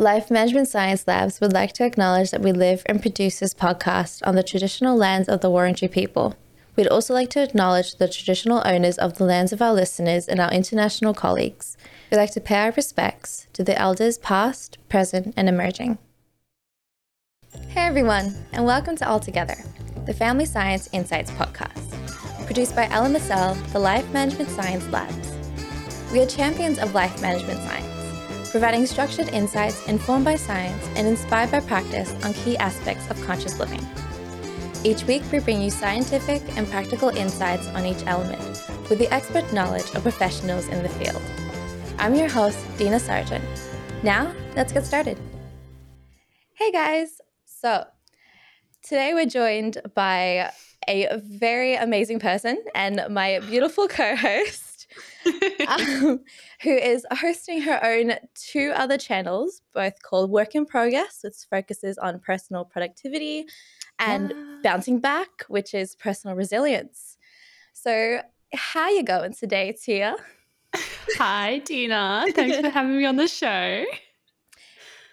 Life Management Science Labs would like to acknowledge that we live and produce this podcast on the traditional lands of the Wurundjeri people. We'd also like to acknowledge the traditional owners of the lands of our listeners and our international colleagues. We'd like to pay our respects to the elders past, present, and emerging. Hey everyone, and welcome to All Together, the Family Science Insights podcast, produced by LMSL, the Life Management Science Labs. We are champions of life management science providing structured insights informed by science and inspired by practice on key aspects of conscious living. Each week, we bring you scientific and practical insights on each element with the expert knowledge of professionals in the field. I'm your host, Dina Sargeant. Now, let's get started. Hey guys! So, today we're joined by a very amazing person and my beautiful co host um, who is hosting her own two other channels, both called Work in Progress, which focuses on personal productivity, and Bouncing Back, which is personal resilience. So, how you going today, Tia? Hi, Dina. Thanks for having me on the show.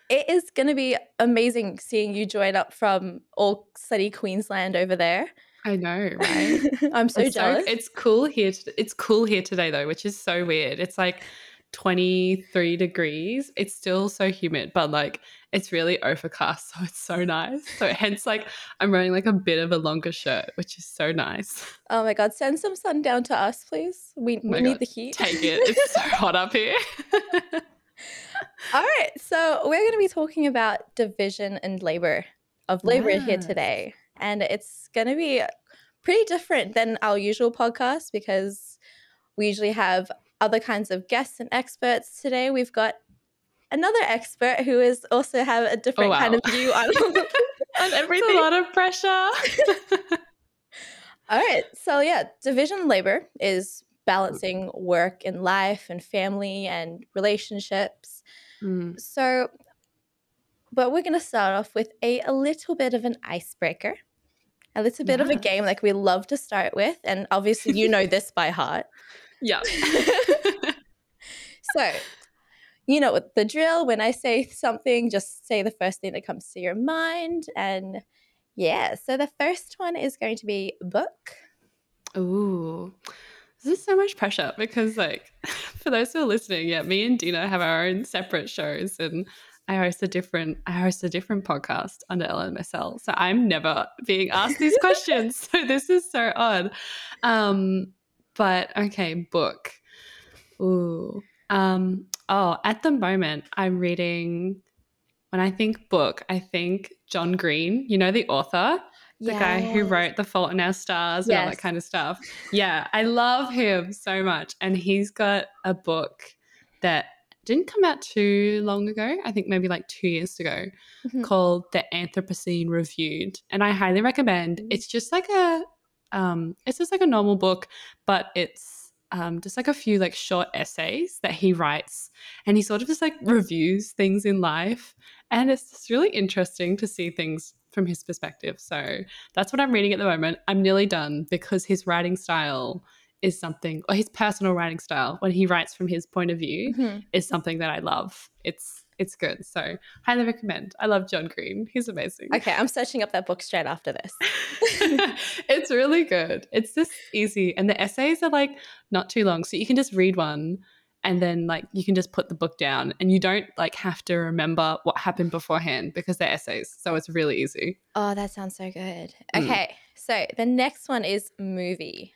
It is going to be amazing seeing you join up from all sunny Queensland over there. I know, right? I'm so it's jealous. So, it's cool here. It's cool here today, though, which is so weird. It's like 23 degrees. It's still so humid, but like it's really overcast, so it's so nice. So hence, like I'm wearing like a bit of a longer shirt, which is so nice. Oh my god, send some sun down to us, please. We, oh we need the heat. Take it. It's so hot up here. All right, so we're going to be talking about division and labor of labor yes. here today and it's going to be pretty different than our usual podcast because we usually have other kinds of guests and experts. Today we've got another expert who is also have a different oh, wow. kind of view on, on everything. It's a lot of pressure. All right. So yeah, division labor is balancing work and life and family and relationships. Mm. So but we're going to start off with a, a little bit of an icebreaker a little bit yeah. of a game like we love to start with. And obviously, you know this by heart. Yeah. so, you know the drill. When I say something, just say the first thing that comes to your mind. And yeah, so the first one is going to be book. Ooh. This is so much pressure because, like, for those who are listening, yeah, me and Dina have our own separate shows, and I host a different I host a different podcast under LMSL. So I'm never being asked these questions. so this is so odd. Um but okay, book. Ooh. Um oh, at the moment I'm reading when I think book, I think John Green, you know the author? The yes. guy who wrote The Fault in Our Stars and yes. all that kind of stuff. Yeah, I love him so much. And he's got a book that didn't come out too long ago. I think maybe like two years ago, mm-hmm. called The Anthropocene Reviewed, and I highly recommend. Mm-hmm. It's just like a, um, it's just like a normal book, but it's um, just like a few like short essays that he writes, and he sort of just like reviews things in life, and it's just really interesting to see things from his perspective. So that's what I'm reading at the moment. I'm nearly done because his writing style is something or his personal writing style when he writes from his point of view mm-hmm. is something that I love. It's it's good. So highly recommend. I love John Green. He's amazing. Okay, I'm searching up that book straight after this. it's really good. It's just easy. And the essays are like not too long. So you can just read one and then like you can just put the book down and you don't like have to remember what happened beforehand because they're essays. So it's really easy. Oh, that sounds so good. Mm. Okay. Mm. So the next one is movie.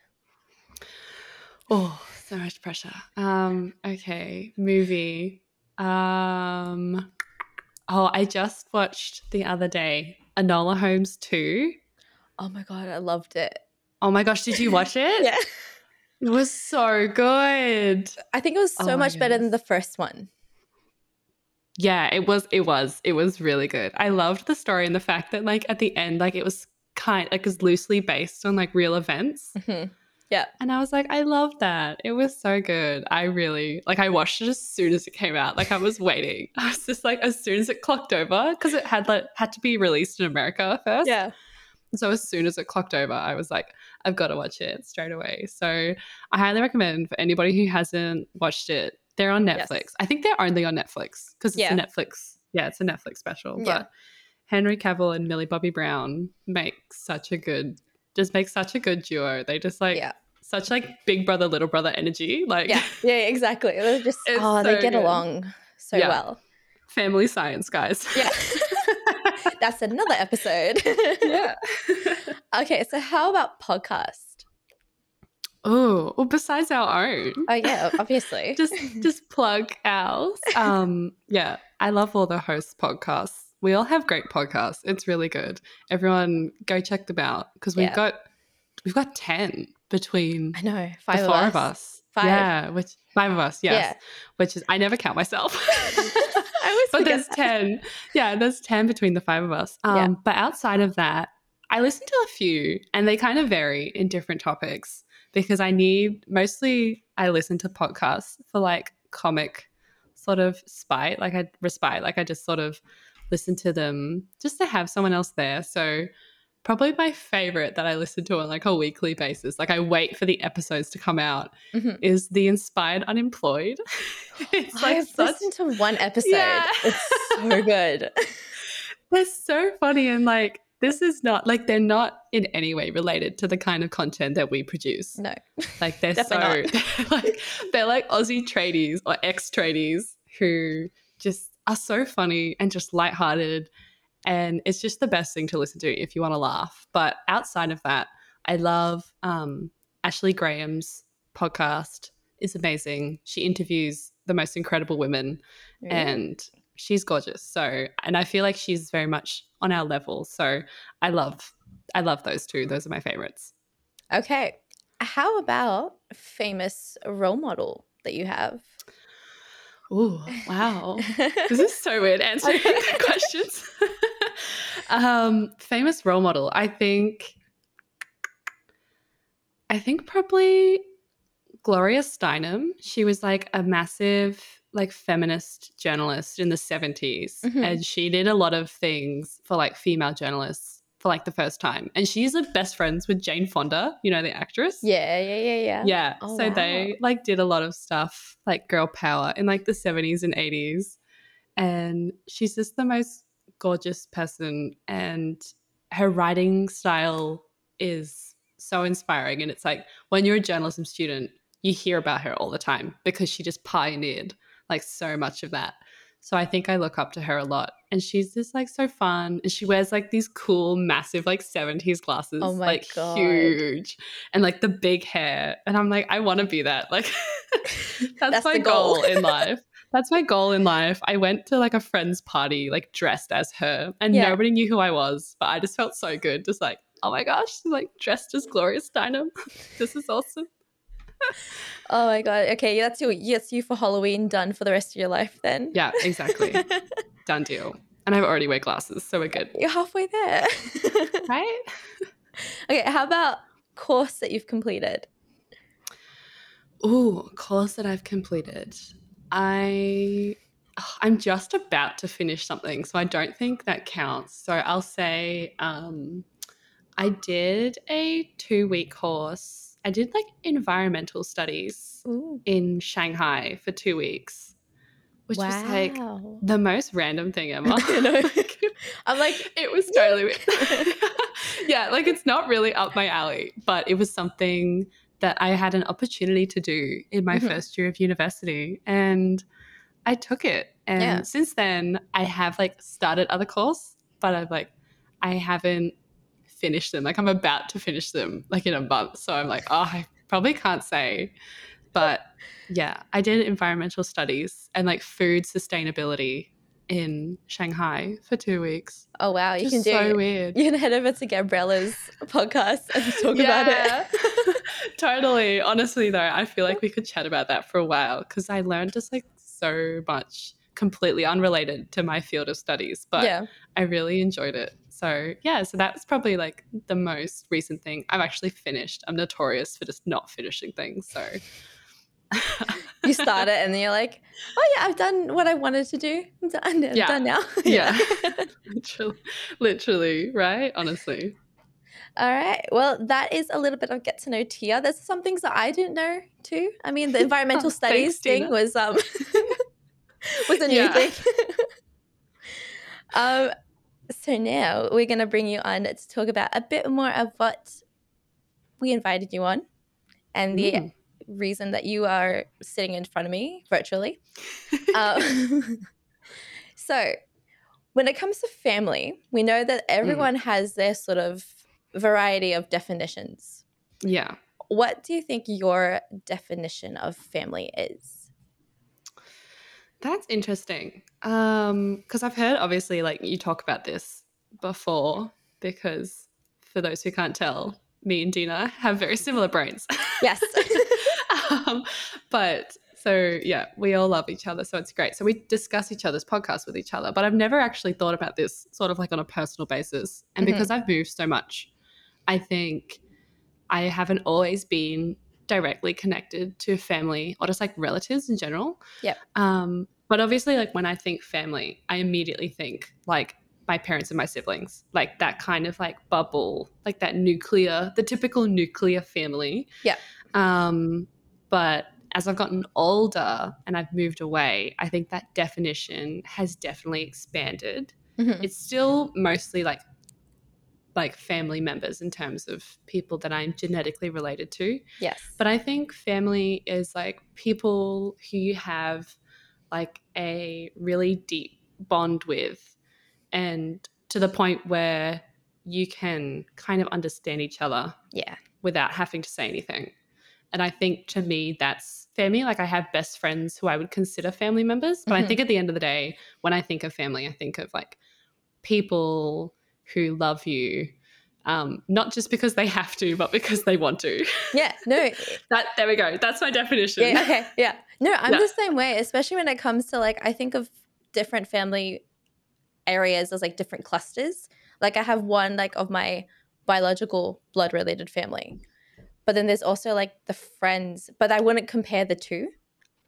Oh, so much pressure. Um, okay, movie. Um, oh, I just watched the other day Enola Holmes 2. Oh my god, I loved it. Oh my gosh, did you watch it? yeah. It was so good. I think it was so oh much better than the first one. Yeah, it was it was. It was really good. I loved the story and the fact that like at the end like it was kind like was loosely based on like real events. Mm-hmm. Yeah. And I was like, I love that. It was so good. I really like I watched it as soon as it came out. Like I was waiting. I was just like as soon as it clocked over because it had like had to be released in America first. Yeah. So as soon as it clocked over, I was like, I've got to watch it straight away. So I highly recommend for anybody who hasn't watched it. They're on Netflix. Yes. I think they're only on Netflix because it's yeah. a Netflix yeah, it's a Netflix special. Yeah. But Henry Cavill and Millie Bobby Brown make such a good, just make such a good duo. They just like yeah. Such like big brother little brother energy. Like Yeah. Yeah, exactly. They're just oh, they get good. along so Yeah. well. family science, guys. Yeah. That's another episode. yeah. okay, so how about podcast? Oh, well, besides our own. Oh yeah, obviously. just just plug ours. Um, yeah, I love all the host podcasts. We all have great podcasts. It's really good. Everyone, go check them out because we've Yeah. got we've got ten between I know. Five the of four us. of us. Five. Yeah, which five of us. Yes, Yeah. which is I never count myself. I always but there's that. 10 yeah there's 10 between the five of us um, Yeah. but outside of that i listen to a few and they kind of vary in different topics because i need mostly i listen to podcasts for like comic sort of spite like i respite like i just sort of listen to them just to have someone else there so probably my favorite that i listen to on like a weekly basis like i wait for the episodes to come out Mhm. is the inspired unemployed it's like I've such listened to one episode. Yeah. It's so good. They're so funny and like this is not like they're not in any way related to the kind of content that we produce. No. Like they're so they're like they're like Aussie tradies or ex tradies who just are so funny and just lighthearted. And it's just the best thing to listen to if you want to laugh. But outside of that, I love um, Ashley Graham's podcast is amazing. She interviews the most incredible women and she's gorgeous. So, and I feel like she's very much on our level. So, I love, I love those two. Those are my favorites. Okay. How about famous role model that you have? Oh, wow. this is so weird answering questions. um, famous role model. I think, I think probably Gloria Steinem. She was like a massive like feminist journalist in the 70s Mhm. and she did a lot of things for like female journalists for like the first time. And she's the best friends with jane fonda you know the actress? Yeah, yeah, yeah, yeah. yeah Oh, so wow. they like did a lot of stuff like girl power in like the 70s and 80s and she's just the most gorgeous person and her writing style is so inspiring. And it's like when you're a journalism student you hear about her all the time because she just pioneered like so much of that. So i think i look up to her a lot and she's just like so fun and she wears like these cool massive like 70s glasses Oh my like God. huge and like the big hair and i'm like i want to be that like that's, That's my goal. goal in life that's my goal in life i went to like a friend's party like dressed as her and Yeah. nobody knew who i was but i just felt so good just like oh my gosh like dressed as gloria steinem this is awesome Oh my god. Okay, that's you. That's you for Halloween. Done for the rest of your life. Then. yeah exactly done deal and I've already wear glasses so we're good You're halfway there. right okay. How about course that you've completed? Ooh, course that I've completed. I I'm just about to finish something, so I don't think that counts. So I'll say um, I did a two week course. I did like environmental studies Ooh. in Shanghai for two weeks, which was like the most random thing ever. I know. I'm like, it was totally weird. yeah, like it's not really up my alley, but it was something that I had an opportunity to do in my Mhm. first year of university and I took it. And Yeah. since then I have like started other courses, but I've like I haven't finished them. Like I'm about to finish them like in a month. So I'm like, oh, I probably can't say. But yeah, I did environmental studies and like food sustainability in Shanghai for two weeks. oh wow, you Just can do. so weird. You can head over to Gabriella's podcast and talk about it. totally. Honestly, though, I feel like we could chat about that for a while because I learned just like so much completely unrelated to my field of studies, but yeah. I really enjoyed it. So, yeah, so that's probably like the most recent thing I've actually finished. I'm notorious for just not finishing things. So, You start it and then you're like, oh yeah, I've done what I wanted to do. I'm done. I'm Yeah. done now. Yeah. literally, literally, right? Honestly. All right. Well, that is a little bit of get to know Tia. There's some things that I didn't know too. I mean, the environmental Oh, studies thanks, thing was um was a new Yeah. thing. um, so now we're going to bring you on to talk about a bit more of what we invited you on and the Mm. reason that you are sitting in front of me virtually. um, so, when it comes to family, we know that everyone has their sort of variety of definitions. yeah. What do you think your definition of family is? That's interesting. Um, because I've heard obviously like you talk about this before, because for those who can't tell, me and Dina have very similar brains. Yes. um, but so yeah, we all love each other, so it's great. So we discuss each other's podcasts with each other, but I've never actually thought about this sort of like on a personal basis. And Mhm. because I've moved so much, I think I haven't always been directly connected to family or just like relatives in general. Yeah. Um, but obviously, like when I think family, I immediately think like my parents and my siblings, like that kind of like bubble, like that nuclear, the typical nuclear family. Yeah. Um, but as I've gotten older and I've moved away, I think that definition has definitely expanded. Mhm. It's still mostly like like family members in terms of people that I'm genetically related to. Yes. But I think family is like people who you have like a really deep bond with, and to the point where you can kind of understand each other yeah. without having to say anything. And I think to me, that's family. Like I have best friends who I would consider family members. But I Mhm. think at the end of the day, when I think of family, I think of like people who love you, um, not just because they have to, but because they want to. Yeah. No. that there we go. That's my definition. Yeah. Okay. Yeah. No, I'm Yeah. the same way, especially when it comes to like, I think of different family areas as like different clusters. Like, I have one like of my biological blood related family, but then there's also like the friends, but I wouldn't compare the two.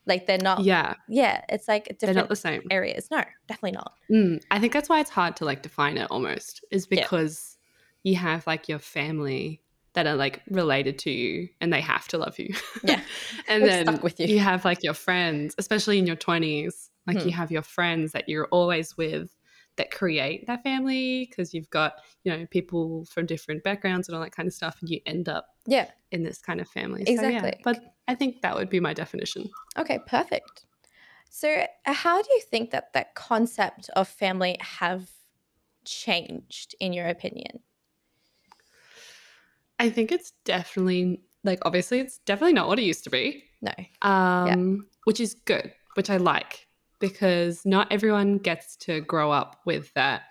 Like, they're not, yeah, Yeah, it's like they're not the same. areas. No, definitely not. Mm, I think that's why it's hard to like define it almost, is Yeah. because you have like your family that are like related to you and they have to love you. Yeah. and They're then stuck with you. you have like your friends, especially in your 20s, like Hmm. you have your friends that you're always with that create that family because you've got, you know, people from different backgrounds and all that kind of stuff and you end up Yeah. in this kind of family. So, yeah, Exactly. but I think that would be my definition. Okay, perfect. So, how do you think that that concept of family have changed, in your opinion? I think it's definitely like obviously it's definitely not what it used to be. No. um, which is good, which I like because not everyone gets to grow up with that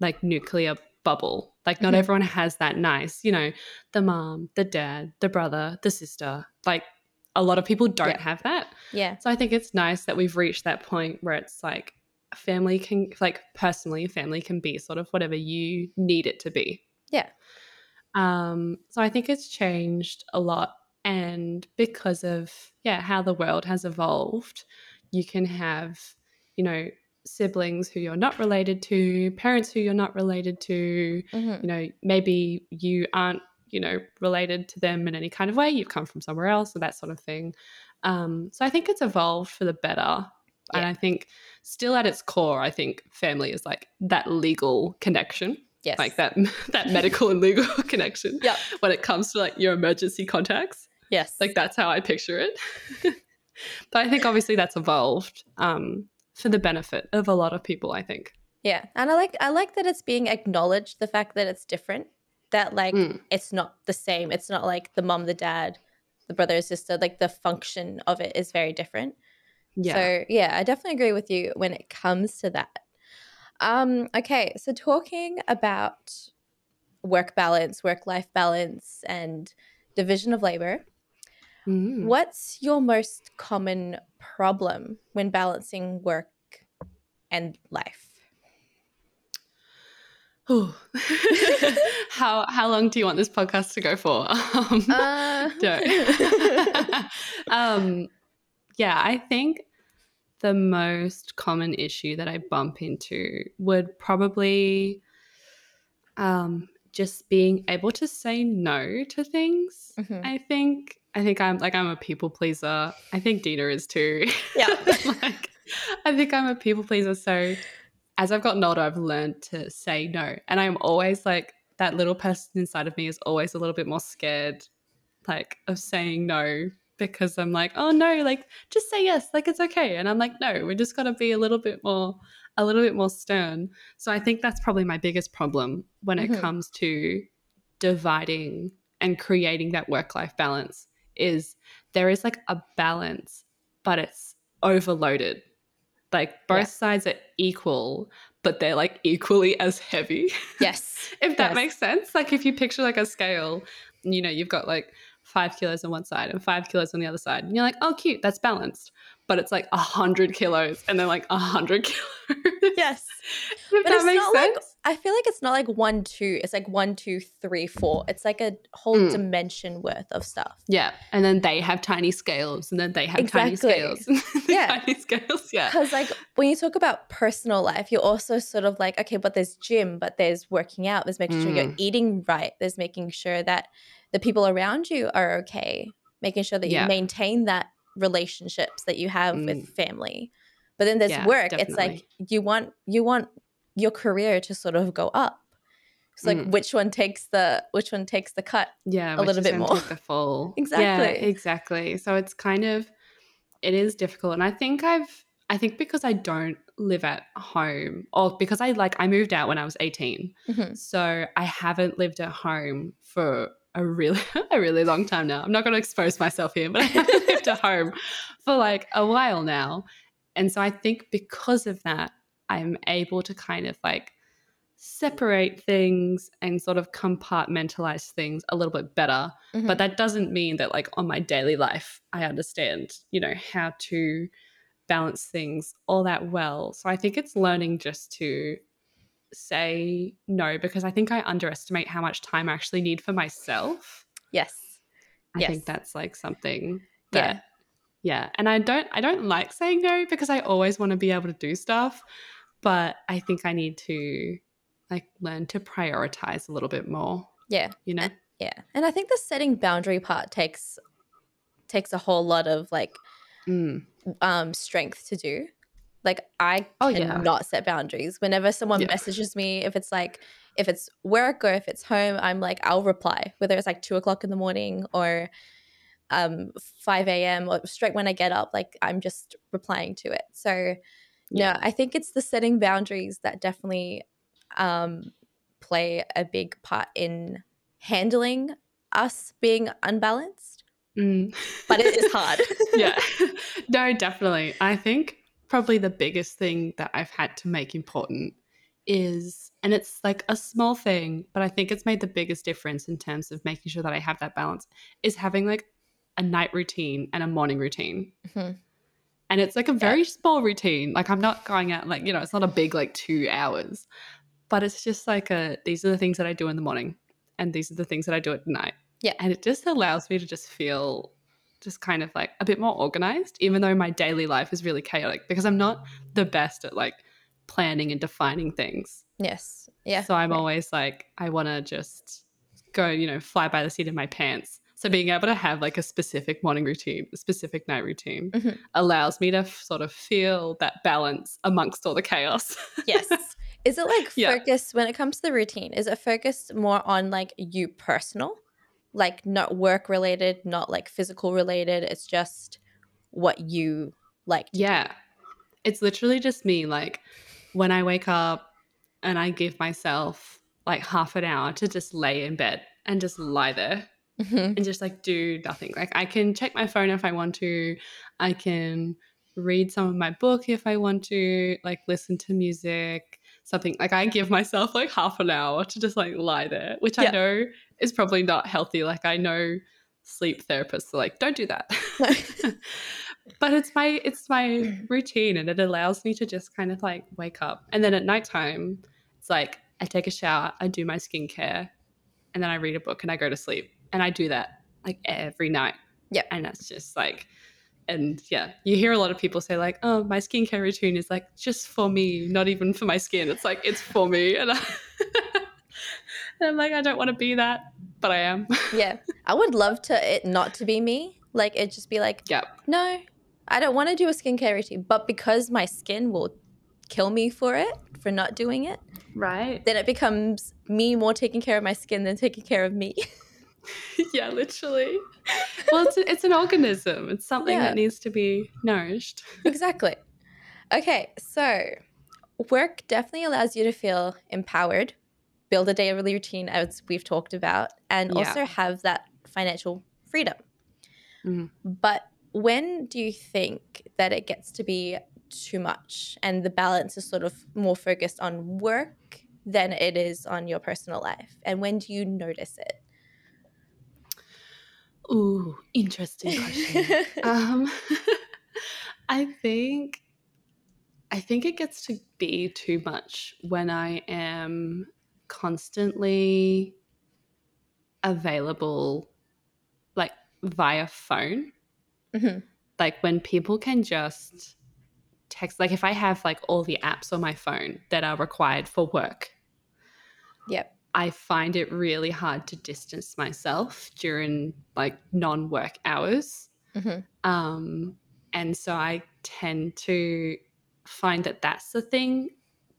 like nuclear bubble. Like, not Mhm. everyone has that nice, you know, the mom, the dad, the brother, the sister. Like, a lot of people don't Yeah. have that. Yeah. So I think it's nice that we've reached that point where it's like a family can, like, personally, a family can be sort of whatever you need it to be. Yeah. Um, so I think it's changed a lot. And because of, yeah, how the world has evolved, you can have, you know, siblings who you're not related to, parents who you're not related to, Mhm. you know, maybe you aren't, you know, related to them in any kind of way. You've come from somewhere else or that sort of thing. Um, so I think it's evolved for the better. And I think still at its core, I think family is like that legal connection Yes. like that that medical and legal connection Yeah. when it comes to like your emergency contacts Yes. like that's how i picture it but i think obviously that's evolved um, for the benefit of a lot of people i think Yeah. And I like I like that it's being acknowledged the fact that it's different. That like Mm. it's not the same. It's not like the mom, the dad, the brother or sister, like the function of it is very different. yeah So yeah, I definitely agree with you when it comes to that. Um, okay, so talking about work balance, work life balance, and division of labor, Mm. what's your most common problem when balancing work and life? How how long do you want this podcast to go for um, Uh, don't. um, yeah, I think the most common issue that I bump into would probably um, just being able to say no to things. Mhm. I think I think I'm like I'm a people pleaser. I think Dina is too. Yeah. like I think I'm a people pleaser. So as I've gotten older, I've learned to say no. And I'm always like, that little person inside of me is always a little bit more scared, like, of saying no because I'm like, oh no, like, just say yes, like, it's okay. And I'm like, no, we're just got to be a little bit more, a little bit more stern. So I think that's probably my biggest problem when it Mhm. comes to dividing and creating that work life balance is there is like a balance, but it's overloaded. Like both Yeah. sides are equal, but they're like equally as heavy. Yes. if that Yes. makes sense. Like if you picture like a scale, you know, you've got like five kilos on one side and five kilos on the other side. And you're like, oh cute, that's balanced. But it's like a hundred kilos and then like a hundred kilos. Yes. If But that makes not like sense. I feel like it's not like one, two. It's like one, two, three, four. It's like a whole Mm. dimension worth of stuff. Yeah. And then they have tiny scales and then they have tiny scales. Yeah. Tiny scales. Yeah. Because like when you talk about personal life, you're also sort of like, okay, but there's gym, but there's working out, there's making sure you're Mm. eating right, there's making sure that the people around you are okay, making sure that Yeah. you maintain that relationships that you have Mm. with family. But then there's Yeah, work. It's like you want you want your career to sort of go up. It's like Mm. which one takes the which one takes the cut? yeah, a little bit more. the fall. Yeah, Exactly. exactly. So it's kind of it is difficult, and I think I've I think because I don't live at home, or because I like I moved out when I was eighteen, Mhm. so I haven't lived at home for a really a really long time now. I'm not going to expose myself here, but I haven't lived at home for like a while now, and so I think because of that, I'm able to kind of like separate things and sort of compartmentalize things a little bit better Mhm. but that doesn't mean that like on my daily life i understand you know how to balance things all that well so i think it's learning just to say no because i think i underestimate how much time i actually need for myself yes. i Yes. think that's like something Yeah. yeah and i don't i don't like saying no because i always want to be able to do stuff but i think i need to like learn to prioritize a little bit more Yeah. you know Yeah. And I think the setting boundary part takes takes a whole lot of like Mm. um strength to do. Like I Oh, yeah. cannot set boundaries. Whenever someone Yeah. messages me, if it's like if it's work or if it's home, I'm like I'll reply, whether it's like two o'clock in the morning or um 5 a.m. or straight when I get up, like I'm just replying to it. So Yeah. No, I think it's the setting boundaries that definitely um play a big part in handling us being unbalanced. Mm. But it is hard. yeah. No, definitely. I think probably the biggest thing that I've had to make important is, and it's like a small thing, but I think it's made the biggest difference in terms of making sure that I have that balance, is having like a night routine and a morning routine. Mhm. And it's like a very small routine. Like I'm not going out, like, you know, it's not a big like two hours, but it's just like a, these are the things that I do in the morning and these are the things that I do at night. Yeah. And it just allows me to just feel just kind of like a bit more organized, even though my daily life is really chaotic because I'm not the best at like planning and defining things. Yes. Yeah. So I'm yeah. always like, I want to just go, you know, fly by the seat of my pants. So being able to have like a specific morning routine, a specific night routine Mhm. allows me to f- sort of feel that balance amongst all the chaos. yes. Is it like Yeah. focused when it comes to the routine? Is it focused more on like you personal, like not work related, not like physical related? It's just what you like. To yeah. It's literally just me. Like when I wake up and I give myself like half an hour to just lay in bed and just lie there Mhm. and just like do nothing. Like I can check my phone if I want to. I can read some of my book if I want to, like listen to music, something. Like I give myself like half an hour to just like lie there, which Yeah. I know is probably not healthy. Like I know sleep therapists are like, don't do that. but it's my it's my routine and it allows me to just kind of like wake up. And then at nighttime, it's like I take a shower, I do my skincare, and then I read a book and I go to sleep. And I do that like every night. Yeah. And that's just like and yeah, you hear a lot of people say like, "Oh, my skincare routine is like just for me, not even for my skin." It's like it's for me, and, I, and I'm like, I don't want to be that, but I am. yeah. I would love to it not to be me. Like it just be like, yeah, no, I don't want to do a skincare routine, but because my skin will kill me for it, for not doing it, Right. then it becomes me more taking care of my skin than taking care of me. yeah, literally. Well, it's, a, it's an organism. It's something Yeah. that needs to be nourished. exactly. Okay, so work definitely allows you to feel empowered, build a daily routine as we've talked about, and Yeah. also have that financial freedom. Mhm. But when do you think that it gets to be too much and the balance is sort of more focused on work than it is on your personal life? And when do you notice it? Ooh, interesting question. um, I think I think it gets to be too much when I am constantly available like via phone. Mhm. Like when people can just text like if I have like all the apps on my phone that are required for work, Yep. I find it really hard to distance myself during like non-work hours. hmm Um, and so I tend to find that that's the thing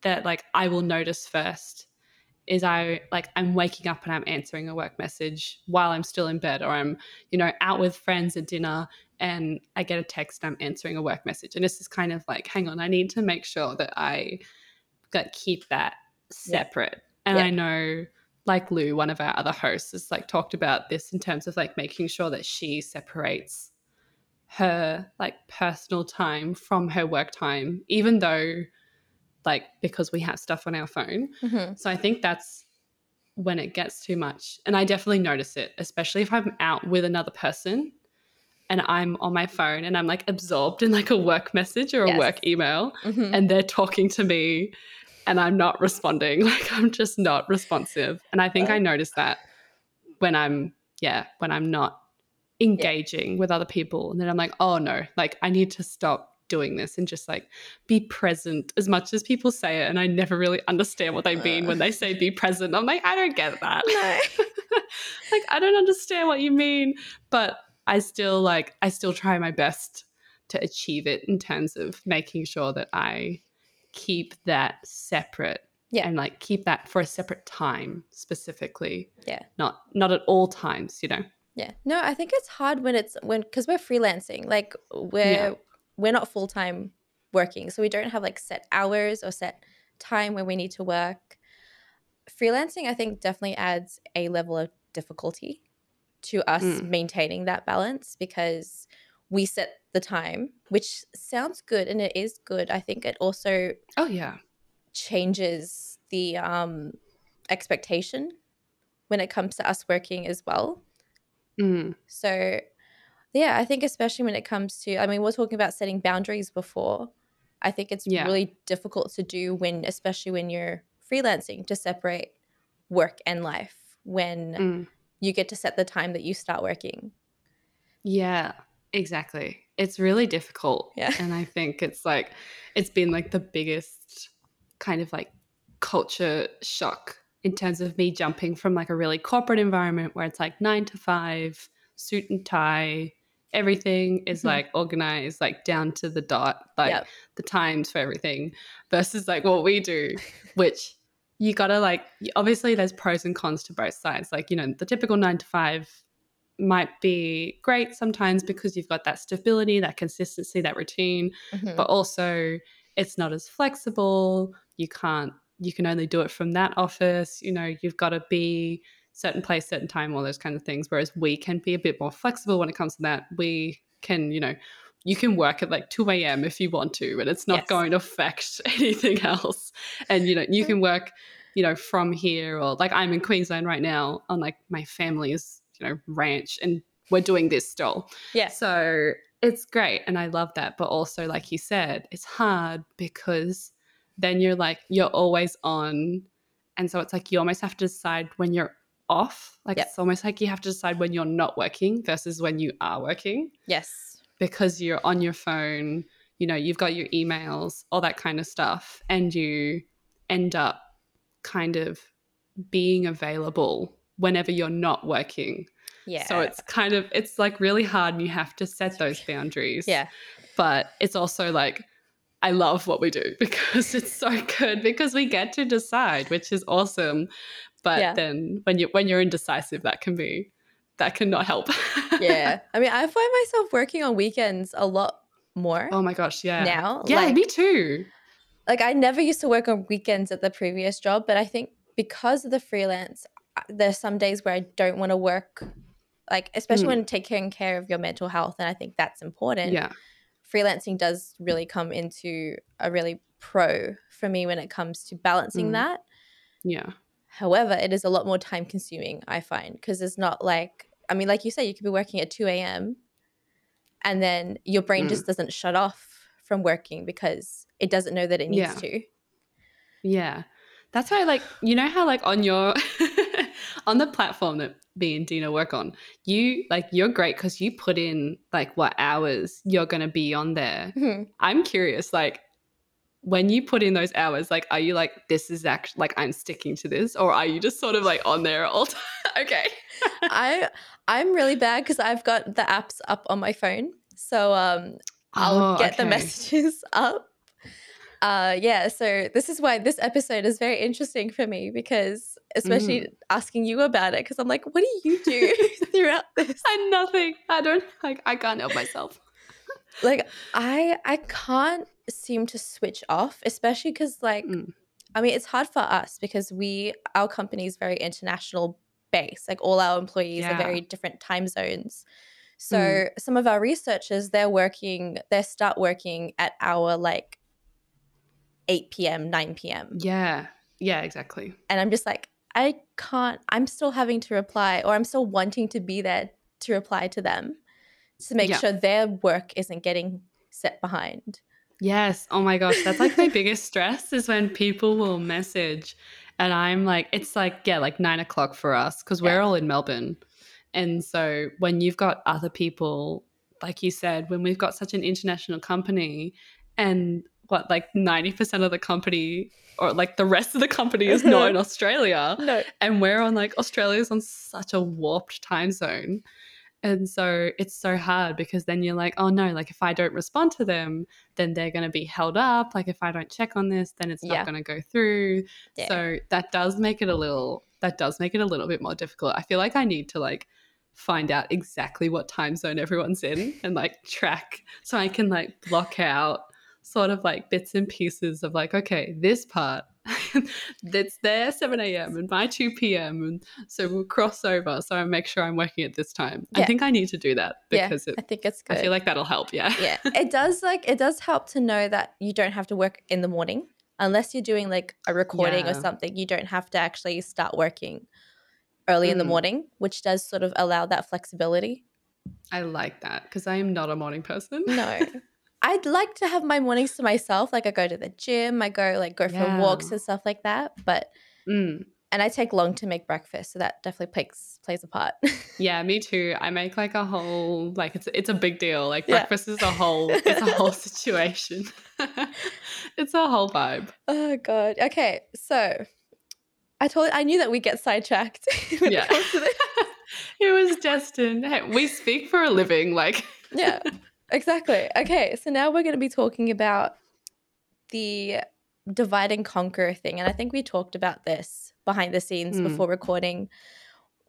that like I will notice first is I like I'm waking up and I'm answering a work message while I'm still in bed or I'm you know out with friends at dinner and I get a text and I'm answering a work message. And this is kind of like hang on I need to make sure that I that keep that separate and Yeah. I know like Lou one of our other hosts has like talked about this in terms of like making sure that she separates her like personal time from her work time even though like because we have stuff on our phone hmm so i think that's when it gets too much and i definitely notice it especially if i'm out with another person and i'm on my phone and i'm like absorbed in like a work message or a Yes. work email hmm and they're talking to me and i'm not responding. Like i'm just not responsive. And i think i um, Oh. notice that when i'm yeah when i'm not engaging with other people and then i'm like oh no like i need to stop doing this and just like be present. As much as people say it and i never really understand what they uh. mean when they say be present i'm like i don't get that. No. like i don't understand what you mean but i still like i still try my best to achieve it in terms of making sure that i keep that separate Yeah. and like keep that for a separate time specifically Yeah. not not at all times you know Yeah. No, I think it's hard when it's when because we're freelancing. Like we're Yeah. we're not full time working, so we don't have like set hours or set time when we need to work. Freelancing, I think, definitely adds a level of difficulty to us Mm. maintaining that balance because we set the time, which sounds good and it is good. I think it also oh yeah changes the um, expectation when it comes to us working as well. Mm, So, yeah, I think especially when it comes to, I mean, we're talking about setting boundaries before. I think it's Yeah. really difficult to do when, especially when you're freelancing, to separate work and life when mm. you get to set the time that you start working. Yeah, exactly. It's really difficult. Yeah. And I think it's like, it's been like the biggest kind of like culture shock in terms of me jumping from like a really corporate environment where it's like nine to five, suit and tie, everything is Mhm. like organized, like down to the dot, like Yep. the times for everything versus like what we do, which you gotta like, obviously there's pros and cons to both sides. Like, you know, the typical nine to five might be great sometimes because you've got that stability, that consistency, that routine, Mhm. but also it's not as flexible. You can't, you can only do it from that office. You know, you've got to be certain place, certain time, all those kind of things. Whereas we can be a bit more flexible when it comes to that. We can, you know, you can work at like 2 a.m. if you want to, and it's not Yes. going to affect anything else. And, you know, you can work, you know, from here or like I'm in Queensland right now on like my family's, you know, ranch and we're doing this still. yeah. So it's great and I love that. But also, like you said, it's hard because then you're like, you're always on. And so it's like you almost have to decide when you're off. Like Yep. it's almost like you have to decide when you're not working versus when you are working Yes. because you're on your phone, you know, you've got your emails, all that kind of stuff. And you end up kind of being available whenever you're not working. Yeah. So it's kind of it's like really hard and you have to set those boundaries. yeah. But it's also like I love what we do because it's so good because we get to decide, which is awesome. But Yeah. then when you when you're indecisive, that can be that can not help. yeah. I mean, I find myself working on weekends a lot more oh my gosh, yeah. now. Yeah, like, me too. like I never used to work on weekends at the previous job, but I think because of the freelance, there's some days where I don't want to work, like especially Mm. when taking care of your mental health, and I think that's important. Yeah. freelancing does really come into a really pro for me when it comes to balancing Mm. that. Yeah. However, it is a lot more time consuming, I find, because it's not like, I mean, like you say, you could be working at 2 a.m. and then your brain Mm. just doesn't shut off from working because it doesn't know that it needs Yeah. to. Yeah. That's why like you know how like on your on the platform that me and Dina work on, you like you're great because you put in like what hours you're gonna be on there. Mhm. I'm curious, like when you put in those hours, like are you like this is actually like I'm sticking to this, or are you just sort of like on there all time? okay. I I'm really bad because I've got the apps up on my phone, so um, I'll Oh, get the messages up. Uh, yeah, so this is why this episode is very interesting for me because, especially Mm. asking you about it, because I'm like, what do you do throughout this? I'm nothing. I don't like I can't help myself. Like, I I can't seem to switch off, especially because, like, Mm. I mean, it's hard for us because we our company is very international based. Like, all our employees Yeah. are very different time zones. So Mm. some of our researchers, they're working, they start working at our like 8 p.m., 9 p.m. Yeah. Yeah, exactly. And I'm just like, I can't, I'm still having to reply or I'm still wanting to be there to reply to them to make Yeah. sure their work isn't getting set behind. Yes. Oh my gosh. That's like my biggest stress is when people will message and I'm like, it's like, yeah, like nine o'clock for us because we're Yeah. all in Melbourne. And so when you've got other people, like you said, when we've got such an international company and what, like 90% of the company or like the rest of the company is not in mm-hmm. Australia No. and we're on like Australia's on such a warped time zone. And so it's so hard because then you're like, oh no, like if I don't respond to them, then they're going to be held up. Like if I don't check on this, then it's Yeah. not going to go through. Yeah. So that does make it a little, that does make it a little bit more difficult. I feel like I need to like find out exactly what time zone everyone's in and like track so I can like block out sort of like bits and pieces of like, okay, this part that's their 7 a.m. and my 2 p.m. And so we'll cross over. So I make sure I'm working at this time. I think I need to do that Yeah, because I think it's good. I feel like that'll help. Yeah. yeah, it does like it does help to know that you don't have to work in the morning unless you're doing like a recording or something. You don't have to actually start working early in the Mm. morning, which does sort of allow that flexibility. I like that because I am not a morning person. No. I'd like to have my mornings to myself. Like I go to the gym, I go like go for walks and stuff like that. But Mm. and I take long to make breakfast, so that definitely plays plays a part. Yeah, me too. I make like a whole like it's it's a big deal. Like Yeah. breakfast is a whole it's a whole situation. it's a whole vibe. oh god. Okay, so I told I knew that we get sidetracked when Yeah. it comes to this. it was destined. Hey, we speak for a living. Like yeah, exactly. Okay, so now we're going to be talking about the divide and conquer thing. And I think we talked about this behind the scenes Mm. before recording.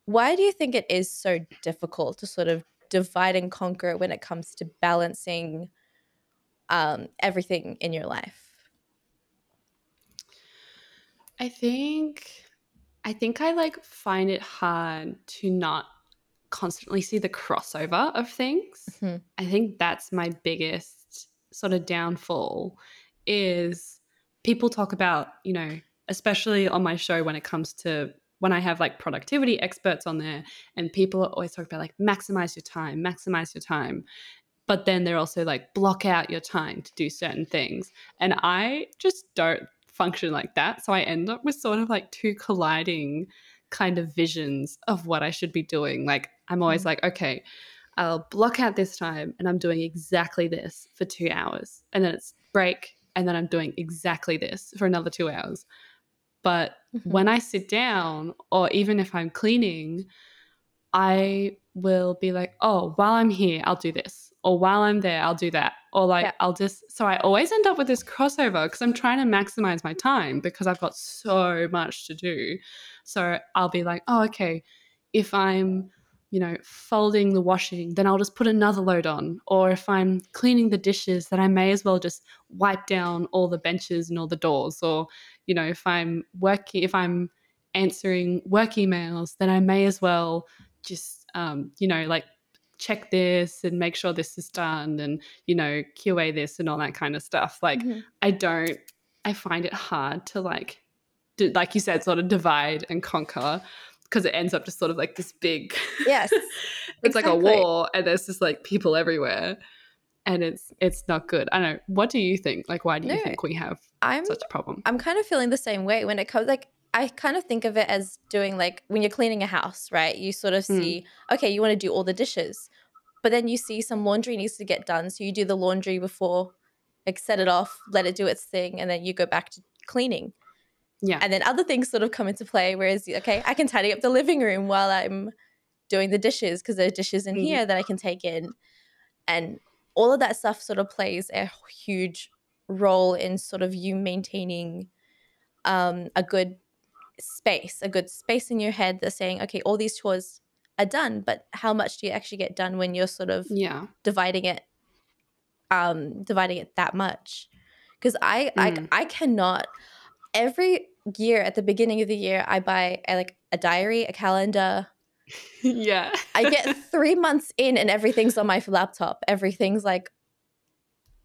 Why do you think it is so difficult to sort of divide and conquer when it comes to balancing um, everything in your life? I think I think I like find it hard to not constantly see the crossover of things. Mhm. I think that's my biggest sort of downfall is people talk about, you know, especially on my show when it comes to when I have like productivity experts on there and people are always talking about like maximize your time, maximize your time. But then they're also like block out your time to do certain things. And I just don't function like that. So I end up with sort of like two colliding kind of visions of what I should be doing. Like I'm always Mm. like, okay, I'll block out this time and I'm doing exactly this for two hours. And then it's break and then I'm doing exactly this for another two hours. But Mhm. when I sit down, or even if I'm cleaning, I will be like, oh, while I'm here, I'll do this. Or while I'm there, I'll do that. Or like Yeah. I'll just so I always end up with this crossover because I'm trying to maximize my time because I've got so much to do. So I'll be like, oh, okay, if I'm, you know, folding the washing, then I'll just put another load on. Or if I'm cleaning the dishes, then I may as well just wipe down all the benches and all the doors. Or, you know, if I'm working, if I'm answering work emails, then I may as well just, um, you know, like check this and make sure this is done and, you know, QA this and all that kind of stuff. Like, Mhm. I don't, I find it hard to like, do, like you said, sort of divide and conquer because it ends up just sort of like this big, Yes, it's like a exactly. war and there's just like people everywhere and it's, it's not good. I don't know. What do you think? Like, why do you No. think we have I'm such a problem? I'm kind of feeling the same way when it comes like I kind of think of it as doing like when you're cleaning a house, right? You sort of Mm. see, okay, you want to do all the dishes, but then you see some laundry needs to get done, so you do the laundry before, like set it off, let it do its thing, and then you go back to cleaning. Yeah. And then other things sort of come into play. Whereas, okay, I can tidy up the living room while I'm doing the dishes because there are dishes in Mhm. here that I can take in, and all of that stuff sort of plays a huge role in sort of you maintaining um, a good space, a good space in your head that's saying, okay, all these chores are done, but how much do you actually get done when you're sort of Yeah. dividing it, um, dividing it that much? Because I, Mm. I, I cannot. Every year at the beginning of the year, I buy a, like a diary, a calendar. yeah. I get three months in, and everything's on my laptop. Everything's like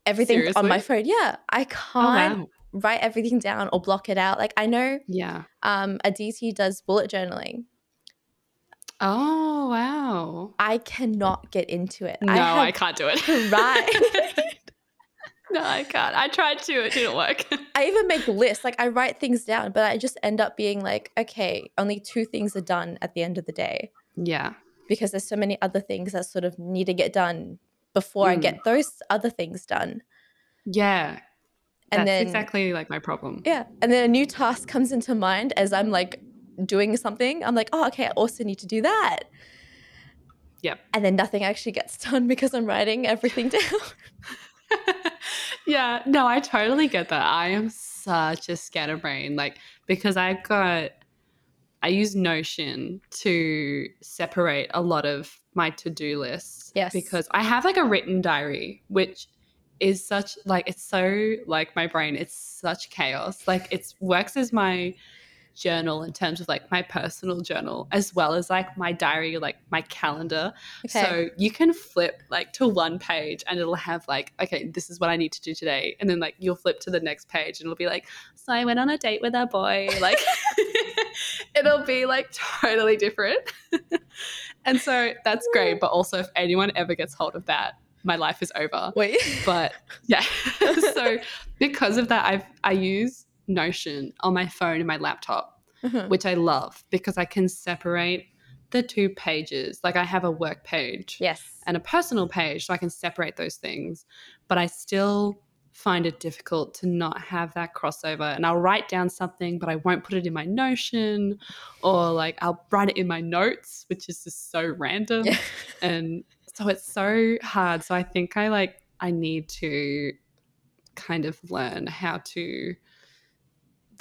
everything's on my phone. Yeah, I oh, can't wow. write everything down or block it out. Like I know Yeah. um, Aditi does bullet journaling. Oh, wow. I cannot get into it. No, I, have can't do it. Right. no, I can't. I tried to. It didn't work. I even make lists. Like I write things down, but I just end up being like, okay, only two things are done at the end of the day yeah. because there's so many other things that sort of need to get done before I Mm. get those other things done. Yeah. And That's then exactly like my problem. yeah, and then a new task comes into mind as I'm like doing something. I'm like, oh, okay, I also need to do that. Yep. And then nothing actually gets done because I'm writing everything down. yeah. No, I totally get that. I am such a scatterbrain. Like, because I've got, I use Notion to separate a lot of my to do lists. Yes. Because I have like a written diary, which is such like it's so like my brain it's such chaos like it works as my journal in terms of like my personal journal as well as like my diary like my calendar. Okay. so you can flip like to one page and it'll have like okay this is what i need to do today. And then like you'll flip to the next page and it'll be like so i went on a date with a boy. Like it'll be like totally different. And so that's great but also if anyone ever gets hold of that my life is over. Wait. but yeah so because of that i've i use notion on my phone and my laptop Mhm. which i love because i can separate the two pages like i have a work page yes. and a personal page so i can separate those things but i still find it difficult to not have that crossover and i'll write down something but i won't put it in my notion or like i'll write it in my notes which is just so random Yeah. and so it's so hard so i think i like i need to kind of learn how to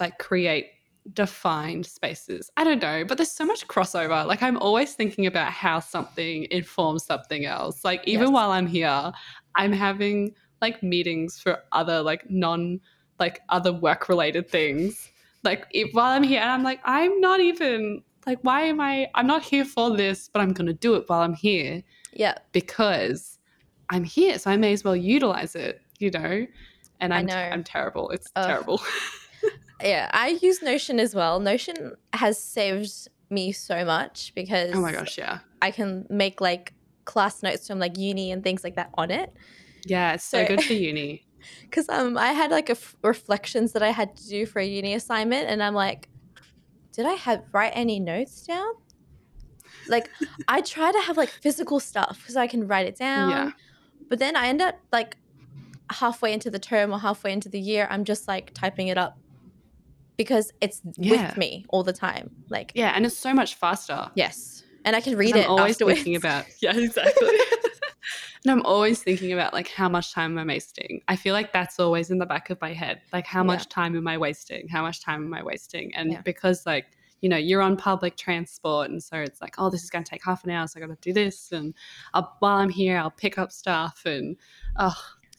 like create defined spaces i don't know but there's so much crossover like i'm always thinking about how something informs something else like even Yes. while i'm here i'm having like meetings for other like non like other work related things like if, while i'm here and i'm like i'm not even like why am i i'm not here for this but i'm gonna do it while i'm here Yeah. because I'm here, so I may as well utilize it, you know. And I I'm know. I'm terrible. It's Ugh. terrible. Yeah. I use Notion as well. Notion has saved me so much because oh my gosh, yeah, I can make like class notes from like uni and things like that on it. yeah, it's so, So- good for uni. Because um, I had like a f- reflections that I had to do for a uni assignment, and I'm like, did I have write any notes down? Like, I try to have like physical stuff because I can write it down. Yeah, But then I end up like halfway into the term or halfway into the year, I'm just like typing it up because it's Yeah. with me all the time. Like, yeah, and it's so much faster. yes, and I can read I'm it always afterwards. thinking about yeah, exactly. And I'm always thinking about like how much time am I wasting? I feel like that's always in the back of my head. Like how Yeah. much time am I wasting? How much time am I wasting? And Yeah. because like, you know, you're on public transport and so it's like, oh, this is gonna take half an hour, so I gotta do this and I'll, while I'm here, I'll pick up stuff and oh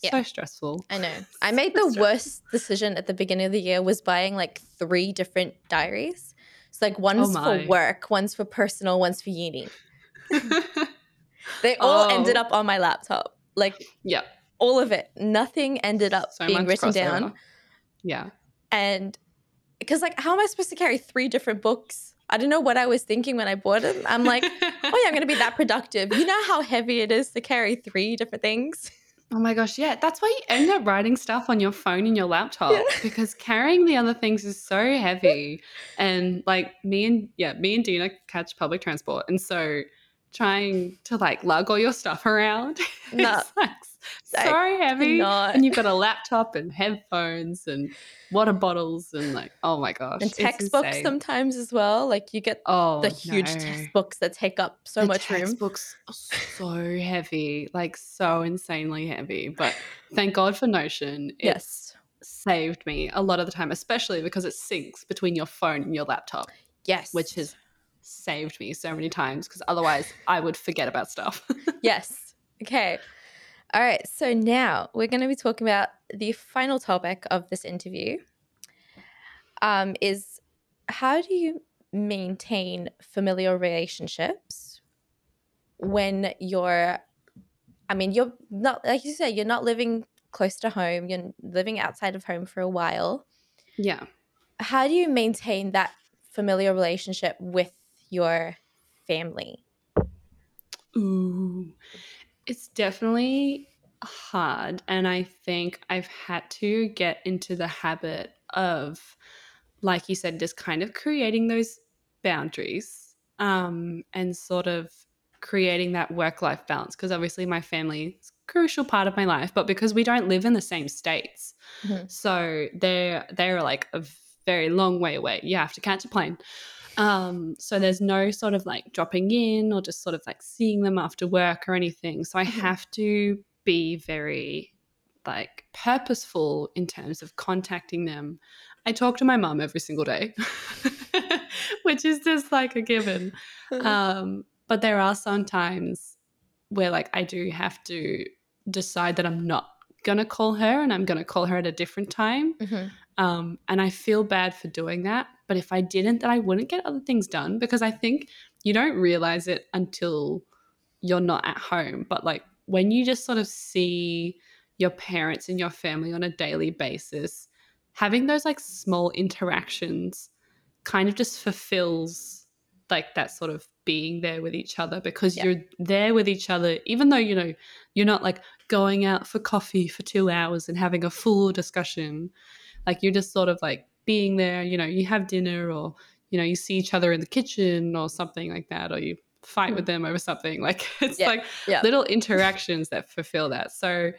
Yeah. so stressful. I know. I made the stressful. worst decision at the beginning of the year was buying like three different diaries. So like one's oh for Oh my. work, one's for personal, one's for uni. They all ended Oh. up on my laptop. Like yeah. all of it. Nothing ended up So being written down. Yeah. And because like how am I supposed to carry three different books? I don't know what I was thinking when I bought them. I'm like, oh yeah, I'm gonna be that productive. You know how heavy it is to carry three different things? Oh my gosh, yeah. That's why you end up writing stuff on your phone and your laptop Yeah. because carrying the other things is so heavy. And like me and yeah, me and Dina catch public transport. And so trying to like lug all your stuff around No. like so I heavy. cannot. And you've got a laptop and headphones and water bottles and like, oh my gosh. And textbooks sometimes as well. Like you get Oh, the huge no. textbooks that take up so the much room. textbooks so heavy, like so insanely heavy. But thank God for Notion. It's Yes. saved me a lot of the time, especially because it syncs between your phone and your laptop, Yes. which has saved me so many times because otherwise I would forget about stuff. yes. Okay. All right. So now we're going to be talking about the final topic of this interview. Um, is how do you maintain familial relationships when you're, I mean, you're not like you said, you're not living close to home. You're living outside of home for a while. yeah. How do you maintain that familial relationship with your family? Ooh, it's definitely hard. And I think I've had to get into the habit of, like you said, just kind of creating those boundaries um, and sort of creating that work life balance. Because obviously, my family is a crucial part of my life, but because we don't live in the same states, Mhm. so they're they're like a very long way away. You have to catch a plane. Um, so there's no sort of like dropping in or just sort of like seeing them after work or anything. So I Mhm. have to be very like purposeful in terms of contacting them. I talk to my mum every single day, which is just like a given. Um, but there are some times where like I do have to decide that I'm not gonna call her and I'm gonna call her at a different time. Mhm. Um, and I feel bad for doing that. But if I didn't, then I wouldn't get other things done because I think you don't realize it until you're not at home. But like when you just sort of see your parents and your family on a daily basis, having those like small interactions kind of just fulfills like that sort of being there with each other because Yeah. you're there with each other, even though, you know, you're not like going out for coffee for two hours and having a full discussion like you're just sort of like being there you know you have dinner or you know you see each other in the kitchen or something like that or you fight with mm. them over something like it's Yeah, like yeah. little interactions that fulfill that so